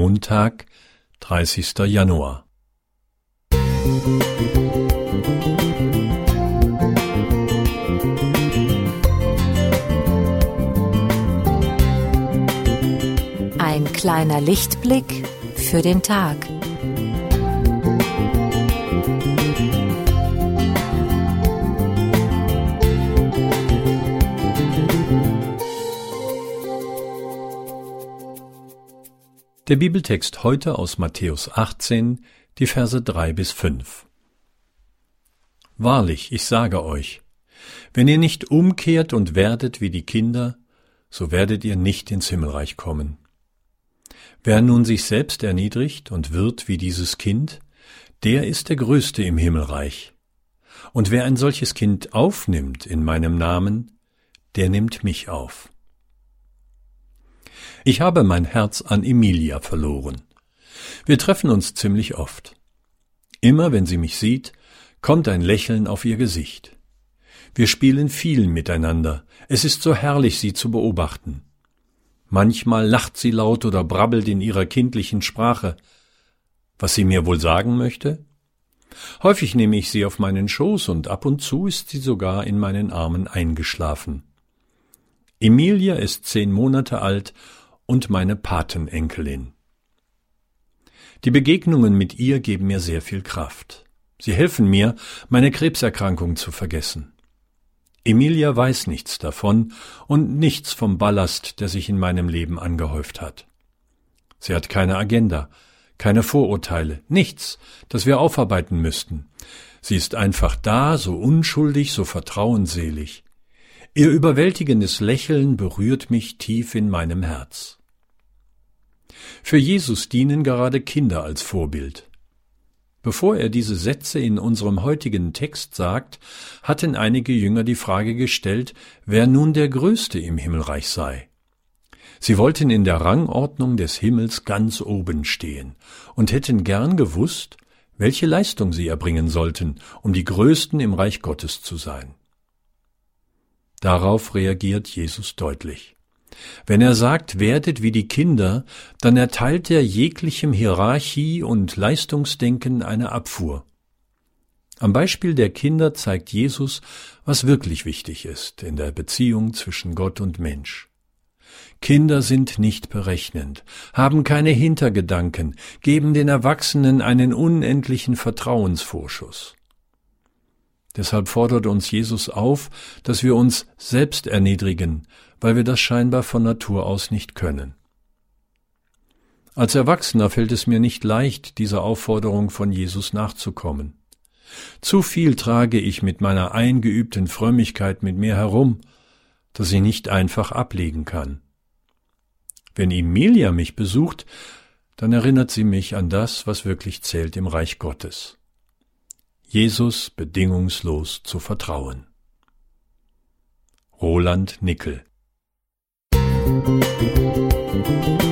Montag, 30. Januar. Ein kleiner Lichtblick für den Tag. Der Bibeltext heute aus Matthäus 18, die Verse 3 bis 5. Wahrlich, ich sage euch, wenn ihr nicht umkehrt und werdet wie die Kinder, so werdet ihr nicht ins Himmelreich kommen. Wer nun sich selbst erniedrigt und wird wie dieses Kind, der ist der Größte im Himmelreich. Und wer ein solches Kind aufnimmt in meinem Namen, der nimmt mich auf. Ich habe mein Herz an Emilia verloren. Wir treffen uns ziemlich oft. Immer wenn sie mich sieht, kommt ein Lächeln auf ihr Gesicht. Wir spielen viel miteinander. Es ist so herrlich, sie zu beobachten. Manchmal lacht sie laut oder brabbelt in ihrer kindlichen Sprache. Was sie mir wohl sagen möchte? Häufig nehme ich sie auf meinen Schoß und ab und zu ist sie sogar in meinen Armen eingeschlafen. Emilia ist zehn Monate alt und meine Patenenkelin. Die Begegnungen mit ihr geben mir sehr viel Kraft. Sie helfen mir, meine Krebserkrankung zu vergessen. Emilia weiß nichts davon und nichts vom Ballast, der sich in meinem Leben angehäuft hat. Sie hat keine Agenda, keine Vorurteile, nichts, das wir aufarbeiten müssten. Sie ist einfach da, so unschuldig, so vertrauensselig. Ihr überwältigendes Lächeln berührt mich tief in meinem Herz. Für Jesus dienen gerade Kinder als Vorbild. Bevor er diese Sätze in unserem heutigen Text sagt, hatten einige Jünger die Frage gestellt, wer nun der Größte im Himmelreich sei. Sie wollten in der Rangordnung des Himmels ganz oben stehen und hätten gern gewusst, welche Leistung sie erbringen sollten, um die Größten im Reich Gottes zu sein. Darauf reagiert Jesus deutlich. Wenn er sagt, werdet wie die Kinder, dann erteilt er jeglichem Hierarchie und Leistungsdenken eine Abfuhr. Am Beispiel der Kinder zeigt Jesus, was wirklich wichtig ist in der Beziehung zwischen Gott und Mensch. Kinder sind nicht berechnend, haben keine Hintergedanken, geben den Erwachsenen einen unendlichen Vertrauensvorschuss. Deshalb fordert uns Jesus auf, dass wir uns selbst erniedrigen, weil wir das scheinbar von Natur aus nicht können. Als Erwachsener fällt es mir nicht leicht, dieser Aufforderung von Jesus nachzukommen. Zu viel trage ich mit meiner eingeübten Frömmigkeit mit mir herum, dass ich nicht einfach ablegen kann. Wenn Emilia mich besucht, dann erinnert sie mich an das, was wirklich zählt im Reich Gottes. Jesus bedingungslos zu vertrauen. Roland Nickel you.